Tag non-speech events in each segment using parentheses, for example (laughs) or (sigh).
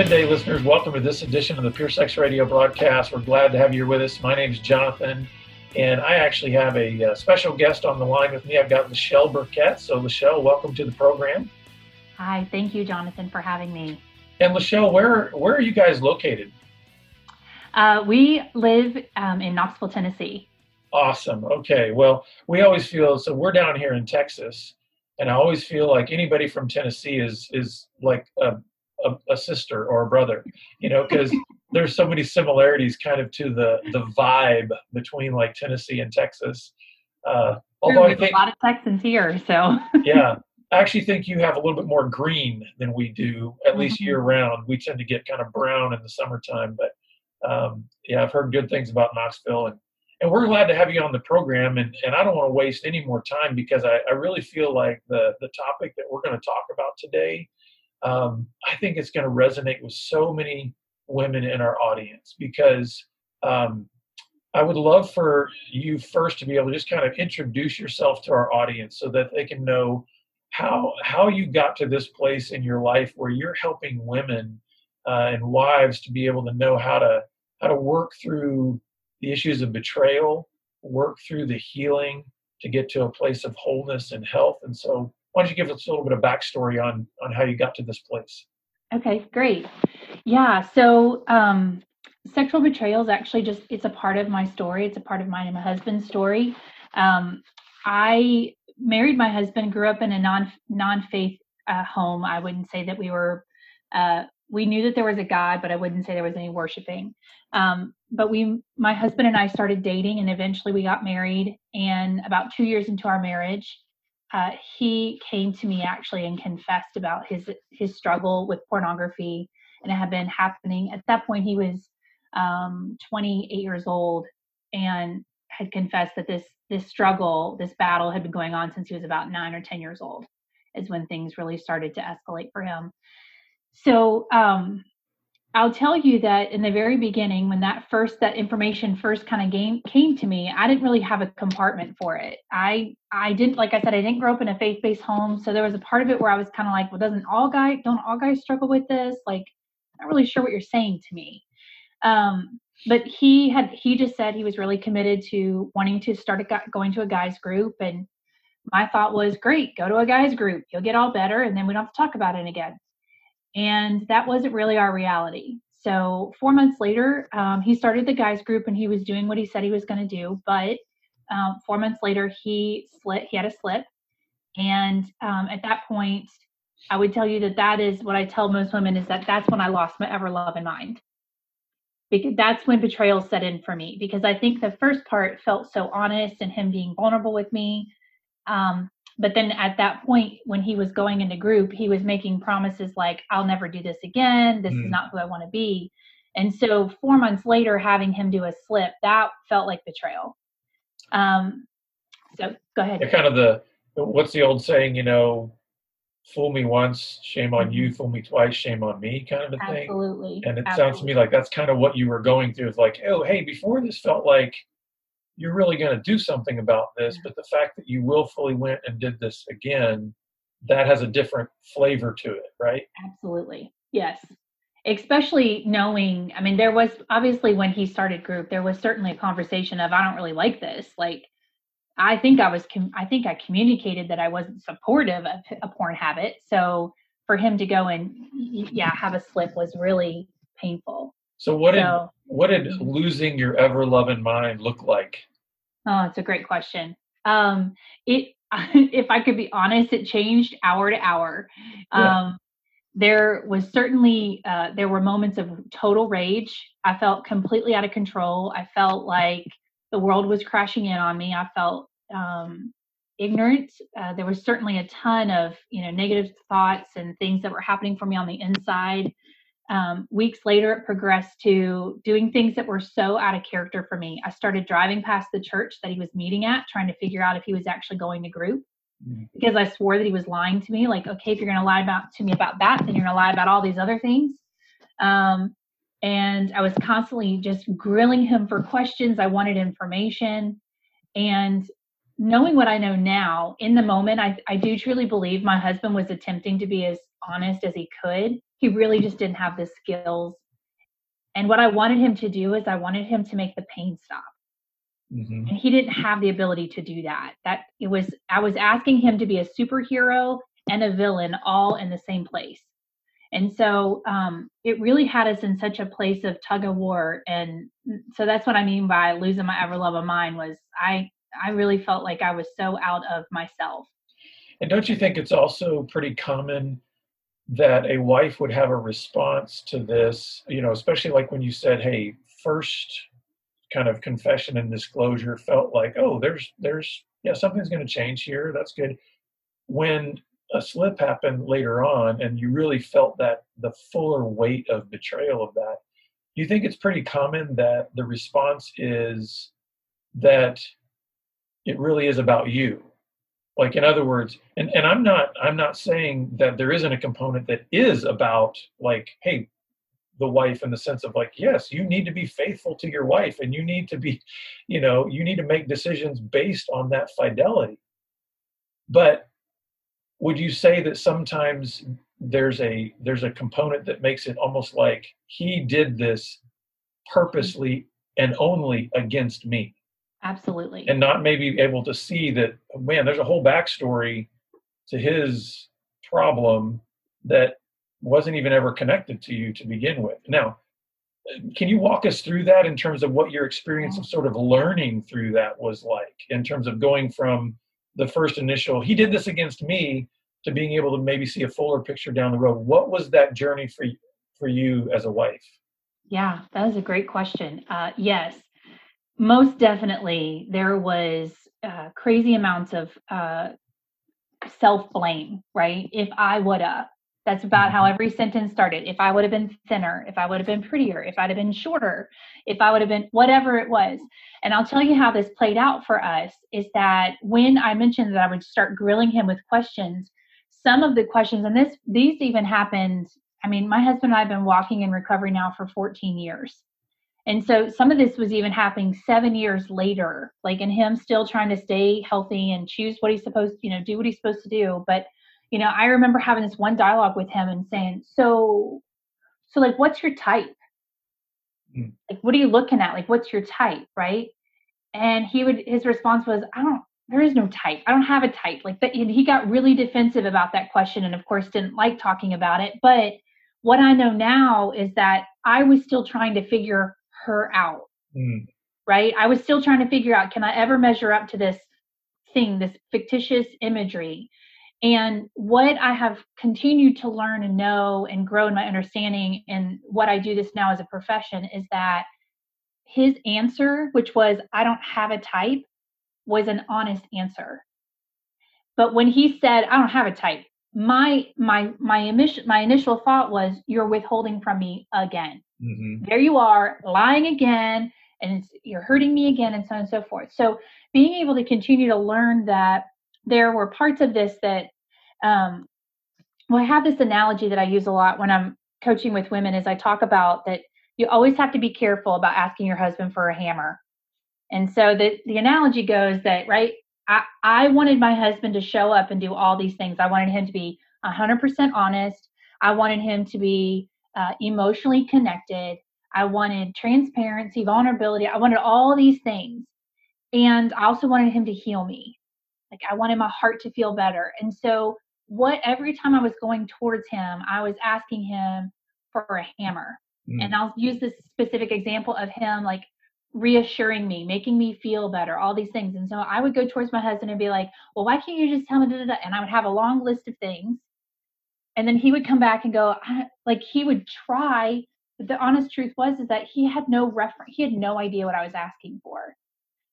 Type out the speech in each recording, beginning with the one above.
good day, listeners. Welcome to this edition of the Pure Sex Radio broadcast. We're glad to have you with us. My name is Jonathan, and I actually have a, a uh, special guest on the line with me. I've got Michelle Burkett. So, Michelle, welcome to the program. Hi, thank you, Jonathan, for having me. And Michelle, where where are you guys located? Uh, we live um, in Knoxville, Tennessee. Awesome. Okay. Well, we always feel so. We're down here in Texas, and I always feel like anybody from Tennessee is is like a a, a sister or a brother, you know, because (laughs) there's so many similarities kind of to the the vibe between like Tennessee and Texas. Uh, although I think a lot of Texans here, so (laughs) yeah, I actually think you have a little bit more green than we do, at mm-hmm. least year round. We tend to get kind of brown in the summertime, but um, yeah, I've heard good things about Knoxville, and and we're glad to have you on the program. And and I don't want to waste any more time because I, I really feel like the the topic that we're going to talk about today um, I think it's going to resonate with so many women in our audience because um, I would love for you first to be able to just kind of introduce yourself to our audience so that they can know how how you got to this place in your life where you're helping women uh, and wives to be able to know how to how to work through the issues of betrayal, work through the healing to get to a place of wholeness and health. And so why don't you give us a little bit of backstory on on how you got to this place? Okay, great. Yeah, so um, sexual betrayal is actually just it's a part of my story. It's a part of mine and my husband's story. Um, I married my husband, grew up in a non non faith uh, home. I wouldn't say that we were. Uh, we knew that there was a God, but I wouldn't say there was any worshiping. Um, but we, my husband and I, started dating, and eventually we got married. And about two years into our marriage, uh, he came to me actually and confessed about his his struggle with pornography, and it had been happening. At that point, he was um, 28 years old and had confessed that this this struggle, this battle, had been going on since he was about nine or 10 years old. Is when things really started to escalate for him. So um, I'll tell you that in the very beginning, when that first that information first kind of came came to me, I didn't really have a compartment for it. I I didn't like I said I didn't grow up in a faith based home, so there was a part of it where I was kind of like, well, doesn't all guys don't all guys struggle with this? Like, I'm not really sure what you're saying to me. Um, but he had he just said he was really committed to wanting to start a, going to a guys group, and my thought was, great, go to a guys group, you'll get all better, and then we don't have to talk about it again. And that wasn't really our reality. So, four months later, um, he started the guys group and he was doing what he said he was going to do. But um, four months later, he slit, he had a slip. And um, at that point, I would tell you that that is what I tell most women is that that's when I lost my ever love mind. Because that's when betrayal set in for me. Because I think the first part felt so honest and him being vulnerable with me. Um, but then at that point when he was going into group he was making promises like i'll never do this again. This mm. is not who i want to be. And so four months later having him do a slip that felt like betrayal. Um so go ahead. Kind of the what's the old saying you know fool me once shame on you. Mm-hmm. fool me twice shame on me kind of a thing. Absolutely. And it absolutely. sounds to me like that's kind of what you were going through it's like oh hey before this felt like you're really going to do something about this. But the fact that you willfully went and did this again, that has a different flavor to it, right? Absolutely. Yes. Especially knowing, I mean, there was obviously when he started group, there was certainly a conversation of, I don't really like this. Like, I think I was, I think I communicated that I wasn't supportive of a porn habit. So for him to go and, yeah, have a slip was really painful. So what did what did mm-hmm. losing your ever loving mind look like? Oh, it's a great question. Um, it, (laughs) if I could be honest, it changed hour to hour. Yeah. Um, there was certainly uh, there were moments of total rage. I felt completely out of control. I felt like the world was crashing in on me. I felt um, ignorant. Uh, there was certainly a ton of you know negative thoughts and things that were happening for me on the inside um, weeks later, it progressed to doing things that were so out of character for me. I started driving past the church that he was meeting at, trying to figure out if he was actually going to group mm-hmm. because I swore that he was lying to me. Like, okay, if you're going to lie about to me about that, then you're going to lie about all these other things. Um, and I was constantly just grilling him for questions. I wanted information. And knowing what I know now, in the moment, I, I do truly believe my husband was attempting to be as honest as he could he really just didn't have the skills. And what I wanted him to do is I wanted him to make the pain stop. Mm-hmm. And he didn't have the ability to do that. That it was I was asking him to be a superhero and a villain all in the same place. And so um, it really had us in such a place of tug of war. And so that's what I mean by losing my ever love of mine was I I really felt like I was so out of myself. And don't you think it's also pretty common that a wife would have a response to this, you know, especially like when you said, hey, first kind of confession and disclosure felt like, oh, there's there's yeah, something's going to change here. That's good. When a slip happened later on and you really felt that the fuller weight of betrayal of that, do you think it's pretty common that the response is that it really is about you? Like in other words, and, and I'm not I'm not saying that there isn't a component that is about like, hey, the wife in the sense of like yes you need to be faithful to your wife and you need to be (laughs) you know you need to make decisions based on that fidelity. But would you say that sometimes there's a there's a component that makes it almost like he did this purposely and only against me absolutely and not maybe able to see that man there's a whole backstory to his problem that wasn't even ever connected to you to begin with. Now, can you walk us through that in terms of what your experience of sort of learning through that was like, in terms of going from the first initial, he did this against me, to being able to maybe see a fuller picture down the road? What was that journey for you, for you as a wife? Yeah, that is a great question. Uh, yes, most definitely there was uh, crazy amounts of uh, self blame, right? If I woulda, that's about how mm-hmm. every sentence started. If I would have been thinner, if I would have been prettier, if I'd have been shorter, if I would have been whatever it was. And I'll tell you how this played out for us is that when I mentioned that I would start grilling him with questions, some of the questions, and this these even happened. I mean, my husband and I have been walking in recovery now for 14 years. And so some of this was even happening seven years later, like in him still trying to stay healthy and choose what he's supposed, you know, do what he's supposed to do. But you know, I remember having this one dialogue with him and saying, so, so like, what's your type? Mm. Like, what are you looking at? Like, what's your type? Right. And he would, his response was, I don't, there is no type. I don't have a type. Like that. He got really defensive about that question. And of course didn't like talking about it. But what I know now is that I was still trying to figure her out. Mm. Right. I was still trying to figure out, can I ever measure up to this thing, this fictitious imagery? And what I have continued to learn and know and grow in my understanding and what I do this now as a profession is that his answer, which was, I don't have a type, was an honest answer. But when he said, I don't have a type, my my my initial my initial thought was you're withholding from me again. Mm-hmm. There you are lying again, and you're hurting me again, and so on and so forth. So being able to continue to learn that there were parts of this that um, well i have this analogy that i use a lot when i'm coaching with women is i talk about that you always have to be careful about asking your husband for a hammer and so the, the analogy goes that right I, I wanted my husband to show up and do all these things i wanted him to be 100% honest i wanted him to be uh, emotionally connected i wanted transparency vulnerability i wanted all these things and i also wanted him to heal me like I wanted my heart to feel better. And so what every time I was going towards him, I was asking him for a hammer. Mm. And I'll use this specific example of him like reassuring me, making me feel better, all these things. And so I would go towards my husband and be like, Well, why can't you just tell me? Da, da, da? And I would have a long list of things. And then he would come back and go, like he would try. But the honest truth was is that he had no reference. He had no idea what I was asking for.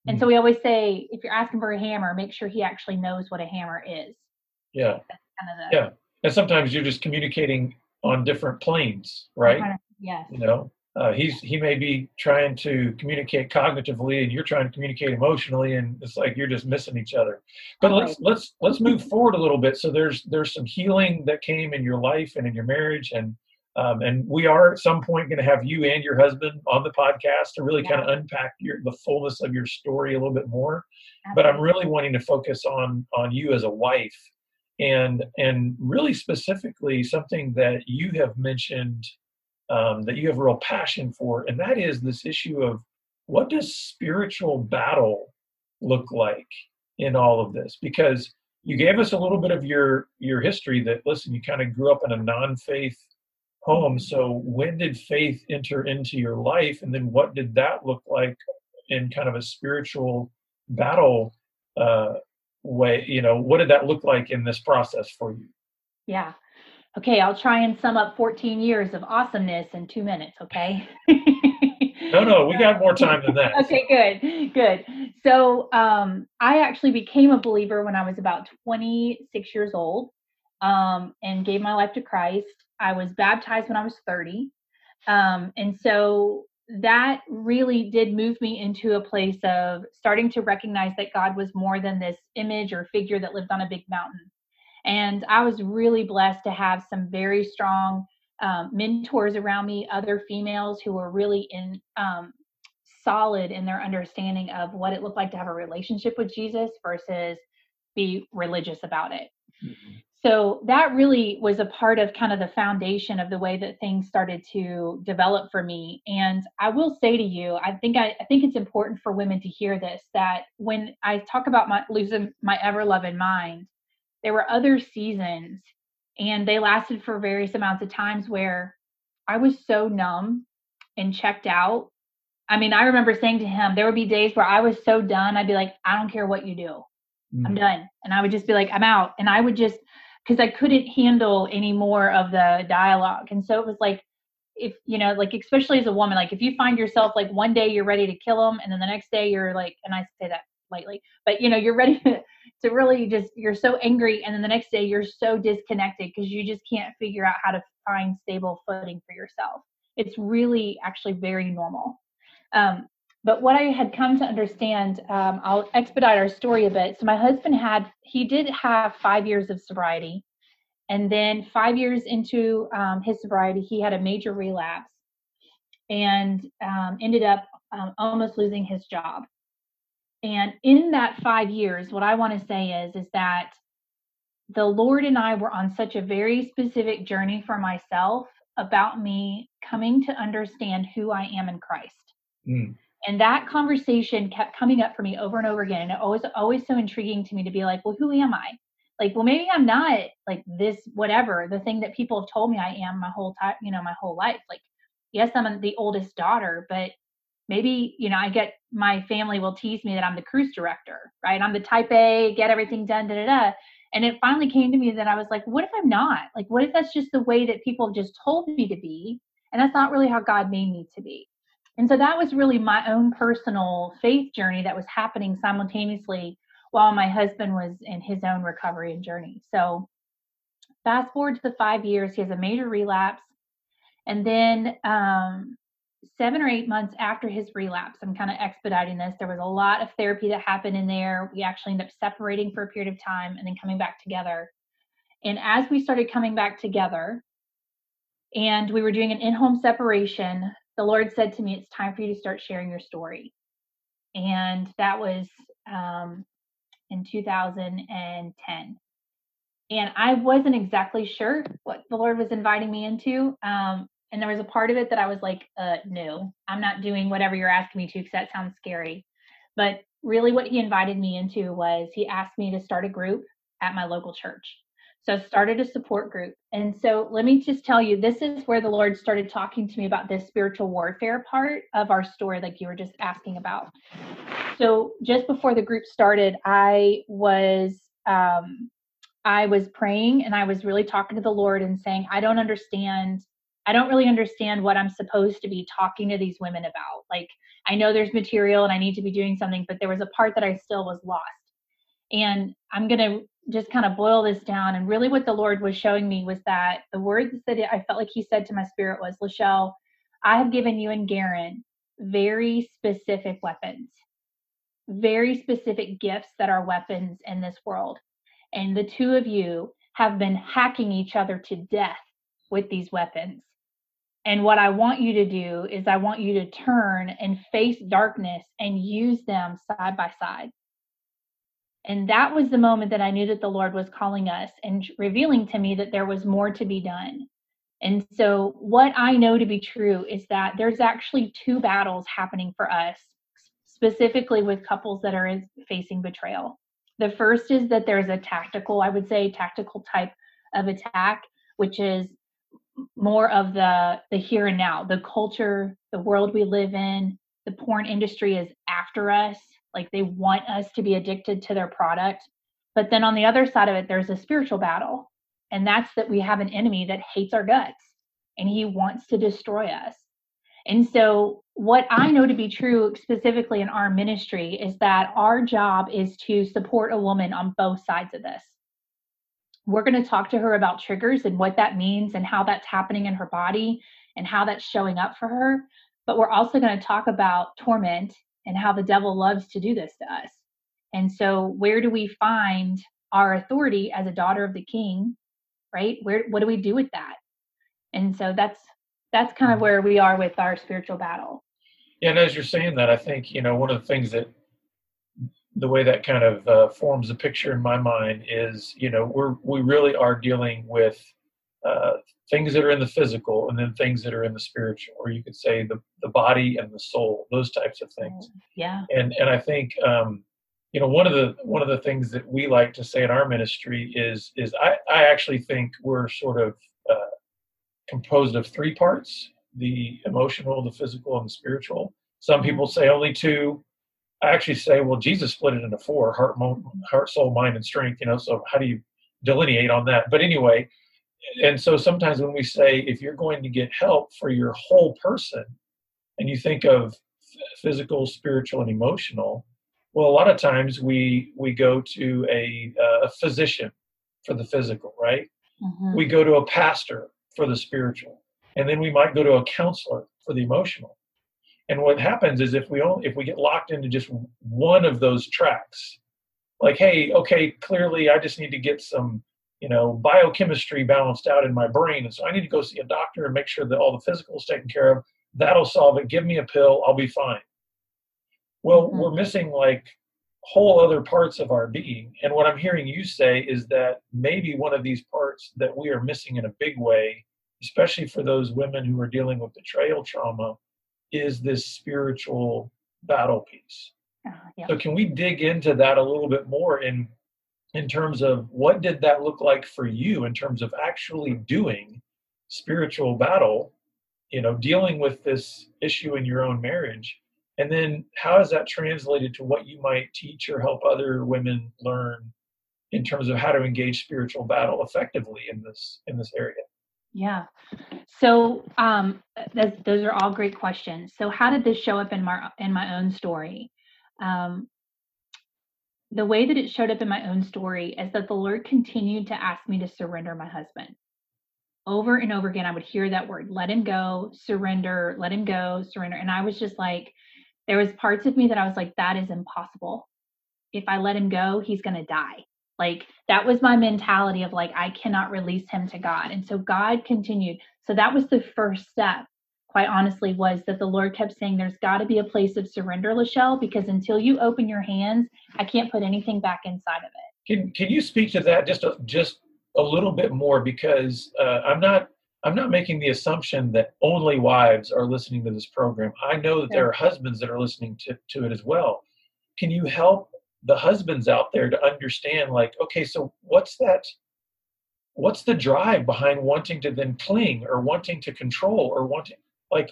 And so mm. we always say, if you're asking for a hammer, make sure he actually knows what a hammer is. Yeah. Kind of the, yeah. And sometimes you're just communicating on different planes, right? Kind of, yes. You know, uh, he's he may be trying to communicate cognitively, and you're trying to communicate emotionally, and it's like you're just missing each other. But let's let's let's move forward a little bit. So there's there's some healing that came in your life and in your marriage, and um, and we are at some point going to have you and your husband on the podcast to really yeah. kind of unpack your, the fullness of your story a little bit more. Absolutely. But I'm really wanting to focus on on you as a wife and and really specifically something that you have mentioned um, that you have a real passion for, and that is this issue of what does spiritual battle look like in all of this? Because you gave us a little bit of your your history that listen, you kind of grew up in a non-faith home. So when did faith enter into your life, and then what did that look like in kind of a spiritual battle uh, way? You know, what did that look like in this process for you? Yeah. Okay, I'll try and sum up 14 years of awesomeness in two minutes, okay? (laughs) no, no, we got more time than that. (laughs) okay, good, good. So um, I actually became a believer when I was about 26 years old um, and gave my life to Christ. I was baptized when I was 30. Um, and so that really did move me into a place of starting to recognize that God was more than this image or figure that lived on a big mountain. And I was really blessed to have some very strong um, mentors around me, other females who were really in um, solid in their understanding of what it looked like to have a relationship with Jesus versus be religious about it. Mm-hmm. So that really was a part of kind of the foundation of the way that things started to develop for me. And I will say to you, I think I, I think it's important for women to hear this that when I talk about my losing my ever loving mind, there were other seasons and they lasted for various amounts of times where I was so numb and checked out. I mean, I remember saying to him, there would be days where I was so done, I'd be like, I don't care what you do. Mm. I'm done. And I would just be like, I'm out. And I would just, because I couldn't handle any more of the dialogue. And so it was like, if, you know, like, especially as a woman, like if you find yourself like one day you're ready to kill them and then the next day you're like, and I say that lightly, but you know, you're ready (laughs) to, to really you just you're so angry and then the next day you're so disconnected because you just can't figure out how to find stable footing for yourself. It's really actually very normal. Um, but what i had come to understand um, i'll expedite our story a bit. So my husband had he did have five years of sobriety and then five years into um, his sobriety he had a major relapse and um, ended up um, almost losing his job and in that five years, what I want to say is, is that the Lord and I were on such a very specific journey for myself about me coming to understand who I am in Christ. Mm. And that conversation kept coming up for me over and over again. And it was always so intriguing to me to be like, well, who am I? Like, well, maybe I'm not like this, whatever, the thing that people have told me I am my whole time, you know, my whole life. Like, yes, I'm the oldest daughter, but maybe you know i get my family will tease me that i'm the cruise director right? I'm the type a get everything done da da da. And it finally came to me that i was like what if i'm not? Like what if that's just the way that people just told me to be and that's not really how god made me to be? And so that was really my own personal faith journey that was happening simultaneously while my husband was in his own recovery and journey. So fast forward to the five years he has a major relapse. And then um, seven or eight months after his relapse, I'm kind of expediting this. There was a lot of therapy that happened in there. We actually ended up separating for a period of time and then coming back together. And as we started coming back together and we were doing an in home separation, the Lord said to me, It's time for you to start sharing your story. And that was um, in 2010. And I wasn't exactly sure what the Lord was inviting me into. Um, and there was a part of it that I was like, uh, no, I'm not doing whatever you're asking me to because that sounds scary. But really, what he invited me into was he asked me to start a group at my local church. So I started a support group. And so let me just tell you, this is where the Lord started talking to me about this spiritual warfare part of our story, like you were just asking about. So just before the group started, I was um, I was praying and I was really talking to the Lord and saying, I don't understand I don't really understand what I'm supposed to be talking to these women about. Like, I know there's material and I need to be doing something, but there was a part that I still was lost. And I'm going to just kind of boil this down. And really, what the Lord was showing me was that the words that I felt like He said to my spirit was, Lachelle, I have given you and Garen very specific weapons, very specific gifts that are weapons in this world. And the two of you have been hacking each other to death with these weapons. And what I want you to do is, I want you to turn and face darkness and use them side by side. And that was the moment that I knew that the Lord was calling us and revealing to me that there was more to be done. And so, what I know to be true is that there's actually two battles happening for us, specifically with couples that are facing betrayal. The first is that there's a tactical, I would say, tactical type of attack, which is more of the the here and now, the culture, the world we live in. The porn industry is after us, like they want us to be addicted to their product. But then on the other side of it, there's a spiritual battle and that's that we have an enemy that hates our guts and he wants to destroy us. And so, what I know to be true specifically in our ministry is that our job is to support a woman on both sides of this. We're going to talk to her about triggers and what that means and how that's happening in her body and how that's showing up for her. But we're also going to talk about torment and how the devil loves to do this to us. And so, where do we find our authority as a daughter of the king right where what do we do with that and so that's that's kind of mm-hmm. where we are with our spiritual battle yeah and as you're saying that i think you know one of the things that the way that kind of uh, forms a picture in my mind is you know we're we really are dealing with uh, things that are in the physical and then things that are in the spiritual or you could say the the body and the soul those types of things. Yeah. And and i think um you know one of the one of the things that we like to say in our ministry is is i i actually think we're sort of uh, composed of three parts the emotional the physical and the spiritual. Some mm-hmm. people say only two i actually say well jesus split it into four heart heart soul mind and strength you know so how do you delineate on that but anyway and so sometimes when we say if you're going to get help for your whole person and you think of physical spiritual and emotional well, a lot of times we we go to a, uh, a physician for the physical, right? Mm-hmm. We go to a pastor for the spiritual, and then we might go to a counselor for the emotional. And what happens is if we only if we get locked into just one of those tracks, like, hey, okay, clearly I just need to get some, you know, biochemistry balanced out in my brain, and so I need to go see a doctor and make sure that all the physical is taken care of. That'll solve it. Give me a pill, I'll be fine. Well, mm-hmm. we're missing like whole other parts of our being. And what I'm hearing you say is that maybe one of these parts that we are missing in a big way, especially for those women who are dealing with betrayal trauma, is this spiritual battle piece. Uh, yeah. So can we dig into that a little bit more in in terms of what did that look like for you in terms of actually doing spiritual battle, you know, dealing with this issue in your own marriage and then how is that translated to what you might teach or help other women learn in terms of how to engage spiritual battle effectively in this in this area yeah. So um those are all great questions. So how did this show up in my in my own story? Um the way that it showed up in my own story is that the lord continued to ask me to surrender my husband. Over and over again i would hear that word let him go surrender let him go surrender. And i was just like there was parts of me that I was like, that is impossible. If I let him go, he's to die. Like that was my mentality of like, I cannot release him to God. And so God continued. So that was the first step, quite honestly, was that the Lord kept saying, there's got to be a place of surrender, Lachelle, because until you open your hands, I can't put anything back inside of it. Can, can you speak to that just a, just a little bit more? Because uh, I'm not I'm not making the assumption that only wives are listening to this program. I know that there are husbands that are listening to, to it as well. Can you help the husbands out there to understand, like, okay, so what's that? What's the drive behind wanting to then cling or wanting to control or wanting, like,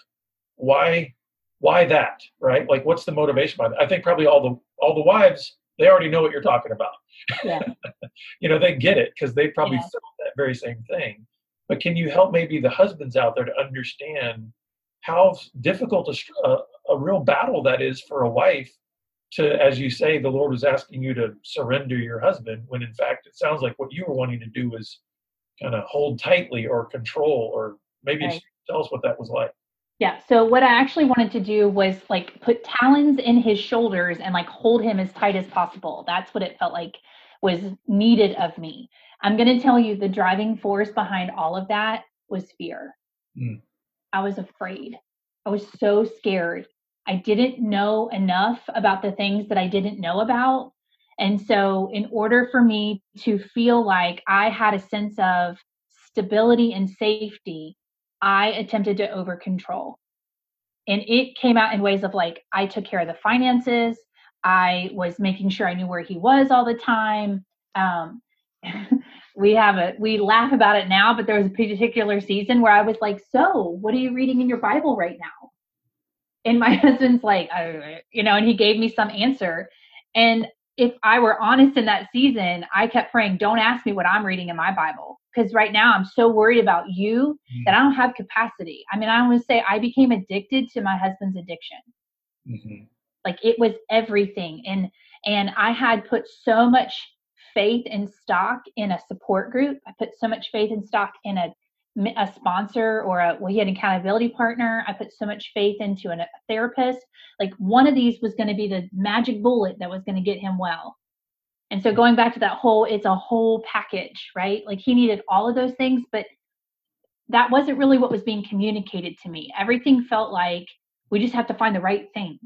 why, why that, right? Like, what's the motivation behind that? I think probably all the all the wives they already know what you're talking about. Yeah. (laughs) you know, they get it because they probably yeah. felt that very same thing but can you help maybe the husbands out there to understand how difficult a, a, a real battle that is for a wife to, as you say, the Lord was asking you to surrender your husband, when in fact it sounds like what you were wanting to do was kind of hold tightly or control, or maybe right. tell us what that was like. Yeah. So what I actually wanted to do was like put talons in his shoulders and like hold him as tight as possible. That's what it felt like was needed of me. I'm going to tell you the driving force behind all of that was fear. Mm. I was afraid. I was so scared. I didn't know enough about the things that I didn't know about. And so, in order for me to feel like I had a sense of stability and safety, I attempted to over control. And it came out in ways of like, I took care of the finances, I was making sure I knew where he was all the time. Um, (laughs) we have a we laugh about it now, but there was a particular season where I was like, "So, what are you reading in your Bible right now?" And my (laughs) husband's like, you know, and he gave me some answer. And if I were honest in that season, I kept praying, "Don't ask me what I'm reading in my Bible." Because right now I'm so worried about you mm-hmm. that I don't have capacity. I mean, I want to say I became addicted to my husband's addiction. Mm-hmm. Like it was everything, and and I had put so much faith and stock in a support group. I put so much faith and stock in a a sponsor or a well, he had an accountability partner. I put so much faith into an, a therapist. Like one of these was going to be the magic bullet that was going to get him well. And so going back to that whole, it's a whole package, right? Like he needed all of those things, but that wasn't really what was being communicated to me. Everything felt like we just have to find the right thing.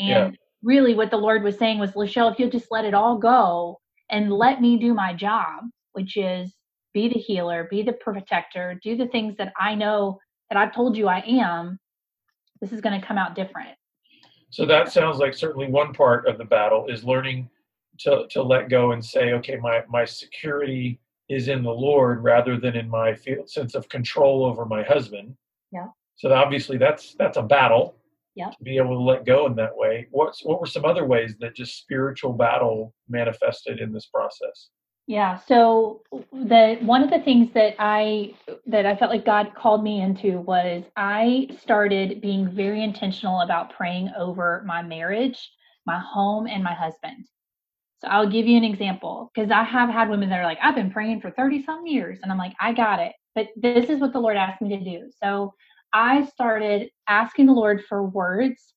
And yeah. really what the Lord was saying was, Lachelle, if you'll just let it all go, and let me do my job, which is be the healer, be the protector, do the things that I know that I've told you I am, this is going to come out different. So that sounds like certainly one part of the battle is learning to, to let go and say, okay, my, my security is in the Lord rather than in my sense of control over my husband. Yeah. So obviously that's that's a battle yeah. to be able to let go in that way. What's what were some other ways that just spiritual battle manifested in this process? Yeah. So the one of the things that I that I felt like God called me into was I started being very intentional about praying over my marriage, my home, and my husband. So I'll give you an example because I have had women that are like, I've been praying for 30 some years. And I'm like, I got it. But this is what the Lord asked me to do. So I started asking the Lord for words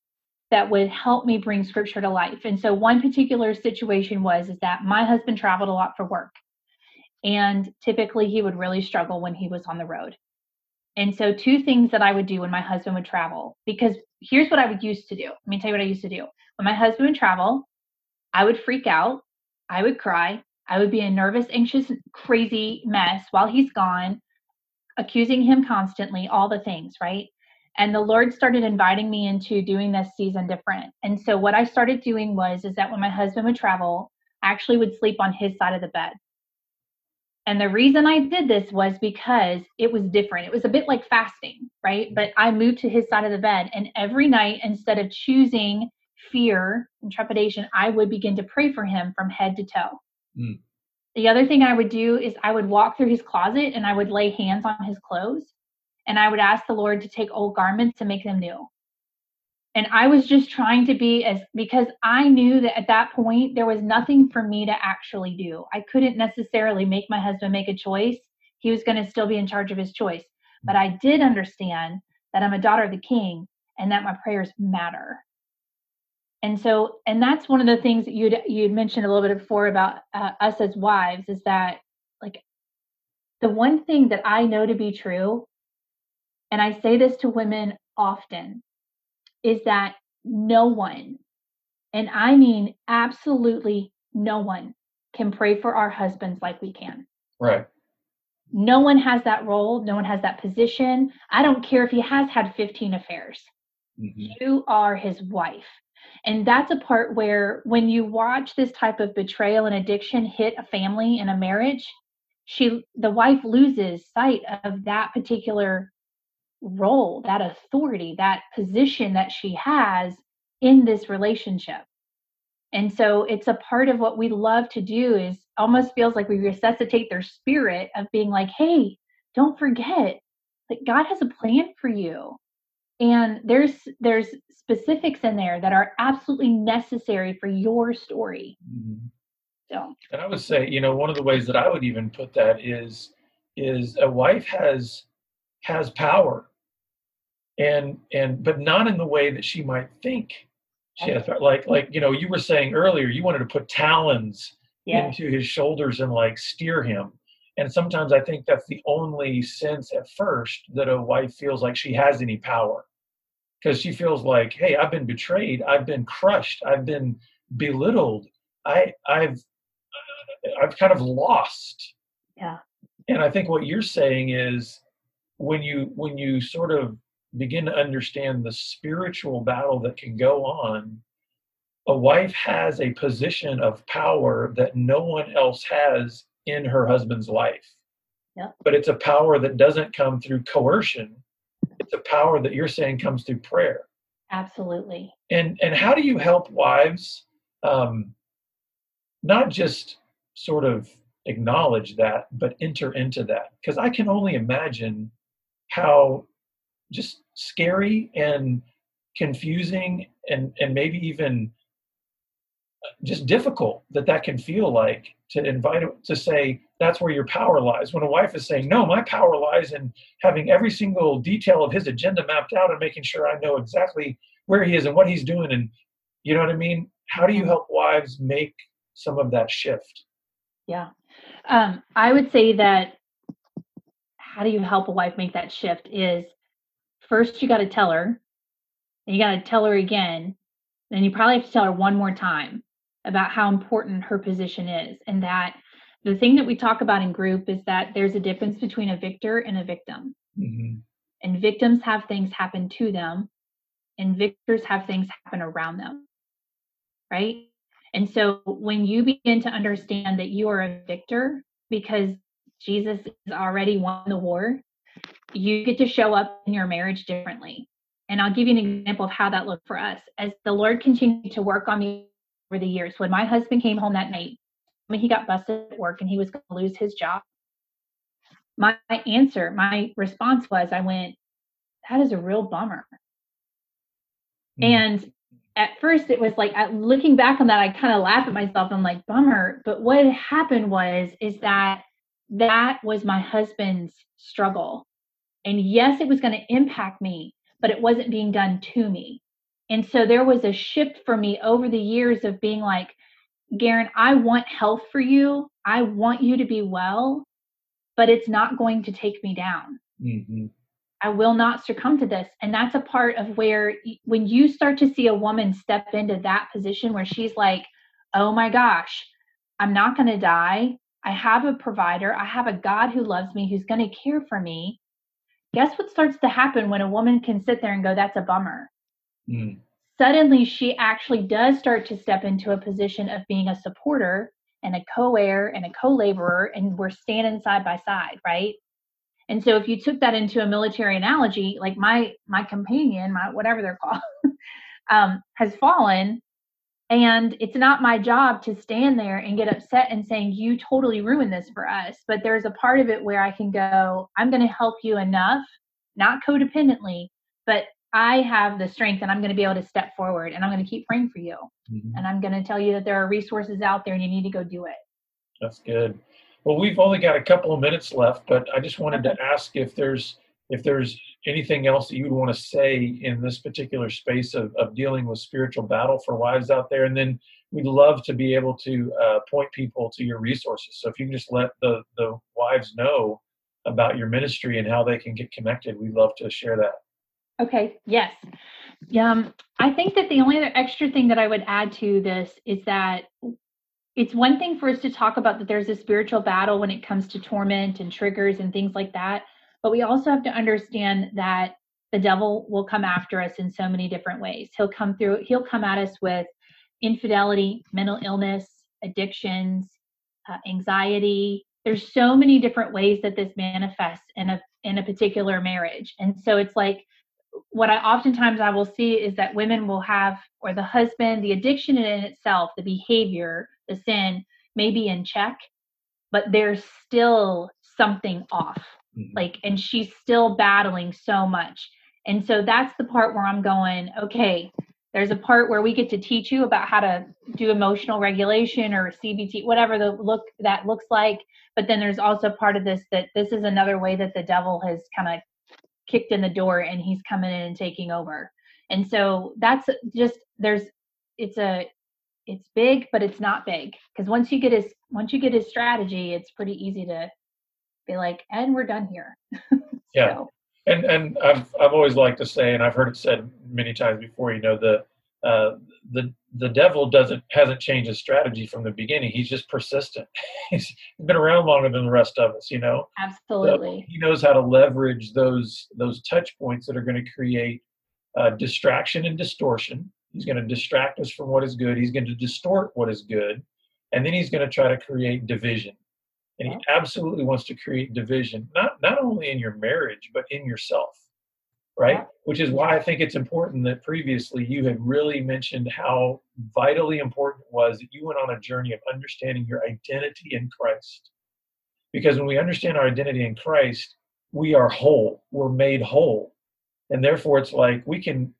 that would help me bring scripture to life. And so one particular situation was is that my husband traveled a lot for work. And typically he would really struggle when he was on the road. And so two things that I would do when my husband would travel because here's what I would used to do. Let me tell you what I used to do. When my husband would travel, I would freak out, I would cry, I would be a nervous, anxious, crazy mess while he's gone accusing him constantly, all the things, right? And the Lord started inviting me into doing this season different. And so what I started doing was is that when my husband would travel, I actually would sleep on his side of the bed. And the reason I did this was because it was different. It was a bit like fasting, right? But I moved to his side of the bed. And every night, instead of choosing fear and trepidation, I would begin to pray for him from head to toe. Mm. The other thing I would do is I would walk through his closet and I would lay hands on his clothes and I would ask the Lord to take old garments and make them new. And I was just trying to be as because I knew that at that point there was nothing for me to actually do. I couldn't necessarily make my husband make a choice. He was going to still be in charge of his choice. But I did understand that I'm a daughter of the king and that my prayers matter and so and that's one of the things that you'd you'd mentioned a little bit before about uh, us as wives is that like the one thing that i know to be true and i say this to women often is that no one and i mean absolutely no one can pray for our husbands like we can. Right. No one has that role no one has that position. I don't care if he has had 15 affairs. Mm-hmm. you are his wife. And that's a part where when you watch this type of betrayal and addiction hit a family and a marriage, she the wife loses sight of that particular role, that authority, that position that she has in this relationship. And so it's a part of what we love to do is almost feels like we resuscitate their spirit of being like, hey, don't forget that God has a plan for you and there's there's specifics in there that are absolutely necessary for your story mm-hmm. so and i would say you know one of the ways that i would even put that is is a wife has has power and and but not in the way that she might think. She has like like you know you were saying earlier you wanted to put talons into his shoulders and like steer him. And sometimes i think that's the only sense at first that a wife feels like she has any power. Because she feels like, hey, I've been betrayed, I've been crushed, I've been belittled, I I've I've kind of lost. Yeah. And I think what you're saying is when you when you sort of begin to understand the spiritual battle that can go on, a wife has a position of power that no one else has in her husband's life. Yeah. But it's a power that doesn't come through coercion. It's a power that you're saying comes through prayer. Absolutely. And and how do you help wives um, not just sort of acknowledge that, but enter into that? Because I can only imagine how just scary and confusing and and maybe even just difficult that that can feel like to invite to say that's where your power lies. When a wife is saying no my power lies in having every single detail of his agenda mapped out and making sure i know exactly where he is and what he's doing and you know what i mean? How do you help wives make some of that shift? Yeah. Um, i would say that how do you help a wife make that shift is first you got to tell her and you got to tell her again then you probably have to tell her one more time about how important her position is and that the thing that we talk about in group is that there's a difference between a victor and a victim mm-hmm. and victims have things happen to them and victors have things happen around them right and so when you begin to understand that you are a victor because jesus has already won the war you get to show up in your marriage differently and i'll give you an example of how that looked for us as the lord continued to work on me over the years. When my husband came home that night, I mean, he got busted at work and he was going to lose his job. My answer, my response was, I went, that is a real bummer. Mm. And at first it was like looking back on that i kind of laugh at myself i'm like bummer but what happened was is that that was my husband's struggle and yes it was going to impact me but it wasn't being done to me and so there was a shift for me over the years of being like, Garen, I want health for you. I want you to be well, but it's not going to take me down. Mm-hmm. I will not succumb to this. And that's a part of where, when you start to see a woman step into that position where she's like, oh my gosh, I'm not going to die. I have a provider. I have a God who loves me, who's going to care for me. Guess what starts to happen when a woman can sit there and go, that's a bummer? Mm. Suddenly, she actually does start to step into a position of being a supporter and a co heir and a co laborer, and we're standing side by side, right? And so, if you took that into a military analogy, like my my companion, my whatever they're called, (laughs) um, has fallen, and it's not my job to stand there and get upset and saying you totally ruined this for us. But there's a part of it where I can go, I'm going to help you enough, not codependently, but I have the strength and I'm going to be able to step forward and I'm going to keep praying for you. Mm-hmm. And I'm going to tell you that there are resources out there and you need to go do it. That's good. Well, we've only got a couple of minutes left, but I just wanted to ask if there's if there's anything else that you would want to say in this particular space of, of dealing with spiritual battle for wives out there. And then we'd love to be able to uh, point people to your resources. So if you can just let the, the wives know about your ministry and how they can get connected, we'd love to share that. Okay, yes. Um, I think that the only other extra thing that I would add to this is that it's one thing for us to talk about that there's a spiritual battle when it comes to torment and triggers and things like that. But we also have to understand that the devil will come after us in so many different ways. He'll come through, he'll come at us with infidelity, mental illness, addictions, uh, anxiety. There's so many different ways that this manifests in a in a particular marriage. And so it's like what I oftentimes I will see is that women will have, or the husband, the addiction in itself, the behavior, the sin may be in check, but there's still something off. Mm-hmm. Like, and she's still battling so much. And so that's the part where I'm going, okay, there's a part where we get to teach you about how to do emotional regulation or CBT, whatever the look that looks like. But then there's also part of this that this is another way that the devil has kind of kicked in the door and he's coming in and taking over. And so that's just there's it's a it's big but it's not big because once you get his once you get his strategy it's pretty easy to be like and we're done here. (laughs) yeah. And and I've I've always liked to say and I've heard it said many times before you know the uh, the the devil doesn't hasn't changed his strategy from the beginning. He's just persistent. (laughs) He's been around longer than the rest of us, you know. Absolutely. So he knows how to leverage those those touch points that are going to create uh, distraction and distortion. He's going to distract us from what is good. He's going to distort what is good, and then he's going to try to create division. And he absolutely wants to create division, not not only in your marriage but in yourself right? Which is why I think it's important that previously you had really mentioned how vitally important it was that you went on a journey of understanding your identity in Christ. Because when we understand our identity in Christ, we are whole. We're made whole. And therefore it's like we can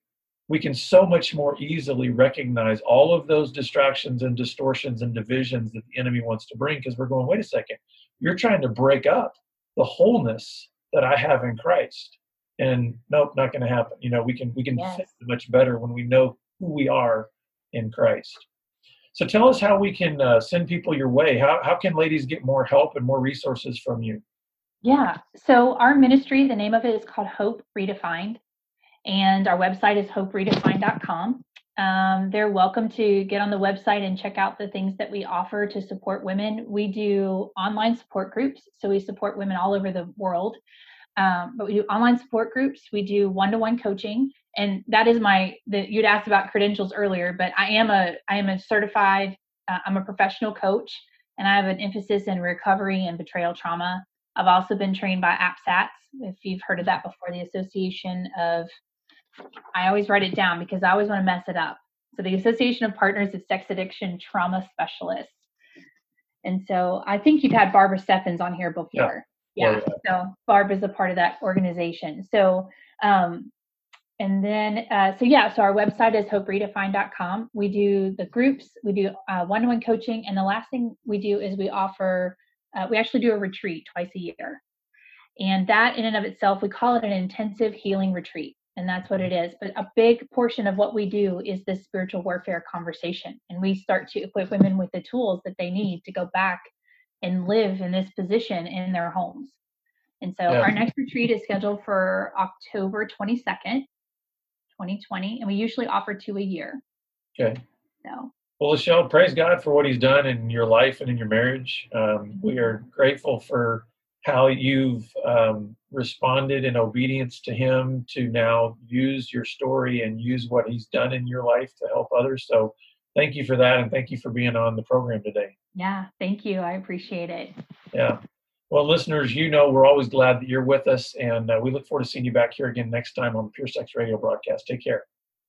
we can so much more easily recognize all of those distractions and distortions and divisions that the enemy wants to bring because we're going, wait a second, you're trying to break up the wholeness that I have in Christ. And nope not going to happen. You know we can we can yes. fit much better when we know who we are in christ. So tell us how we can uh, send people your way. How, how can ladies get more help and more resources from you? Yeah. So our ministry the name of it is called hope redefined and our website is hoperedefined.com um, they're welcome to get on the website and check out the things that we offer to support women we do online support groups so we support women all over the world um, but we do online support groups. We do one-to-one coaching, and that is my. The, you'd asked about credentials earlier, but I am a I am a certified. Uh, I'm a professional coach, and I have an emphasis in recovery and betrayal trauma. I've also been trained by APSATS, if you've heard of that before, the Association of. I always write it down because I always want to mess it up. So the Association of Partners of Sex Addiction Trauma Specialists. And so I think you've had Barbara Steffens on here before. Yeah yeah so barb is a part of that organization so um and then uh, so yeah so our website is hoperedefined.com we do the groups we do uh, one-on-one coaching and the last thing we do is we offer uh, we actually do a retreat twice a year and that in and of itself we call it an intensive healing retreat and that's what it is but a big portion of what we do is this spiritual warfare conversation and we start to equip women with the tools that they need to go back and live in this position in their homes. And so yeah. our next retreat is scheduled for October 22nd, 2020, and we usually offer two a year. Okay. So. Well, Lachelle, praise God for what He's done in your life and in your marriage. Um, we are grateful for how you've um, responded in obedience to Him to now use your story and use what He's done in your life to help others. So, thank you for that, and thank you for being on the program today. Yeah, thank you. I appreciate it. Yeah. Well, listeners, you know we're always glad that you're with us, and uh, we look forward to seeing you back here again next time on the Pure Sex Radio broadcast. Take care.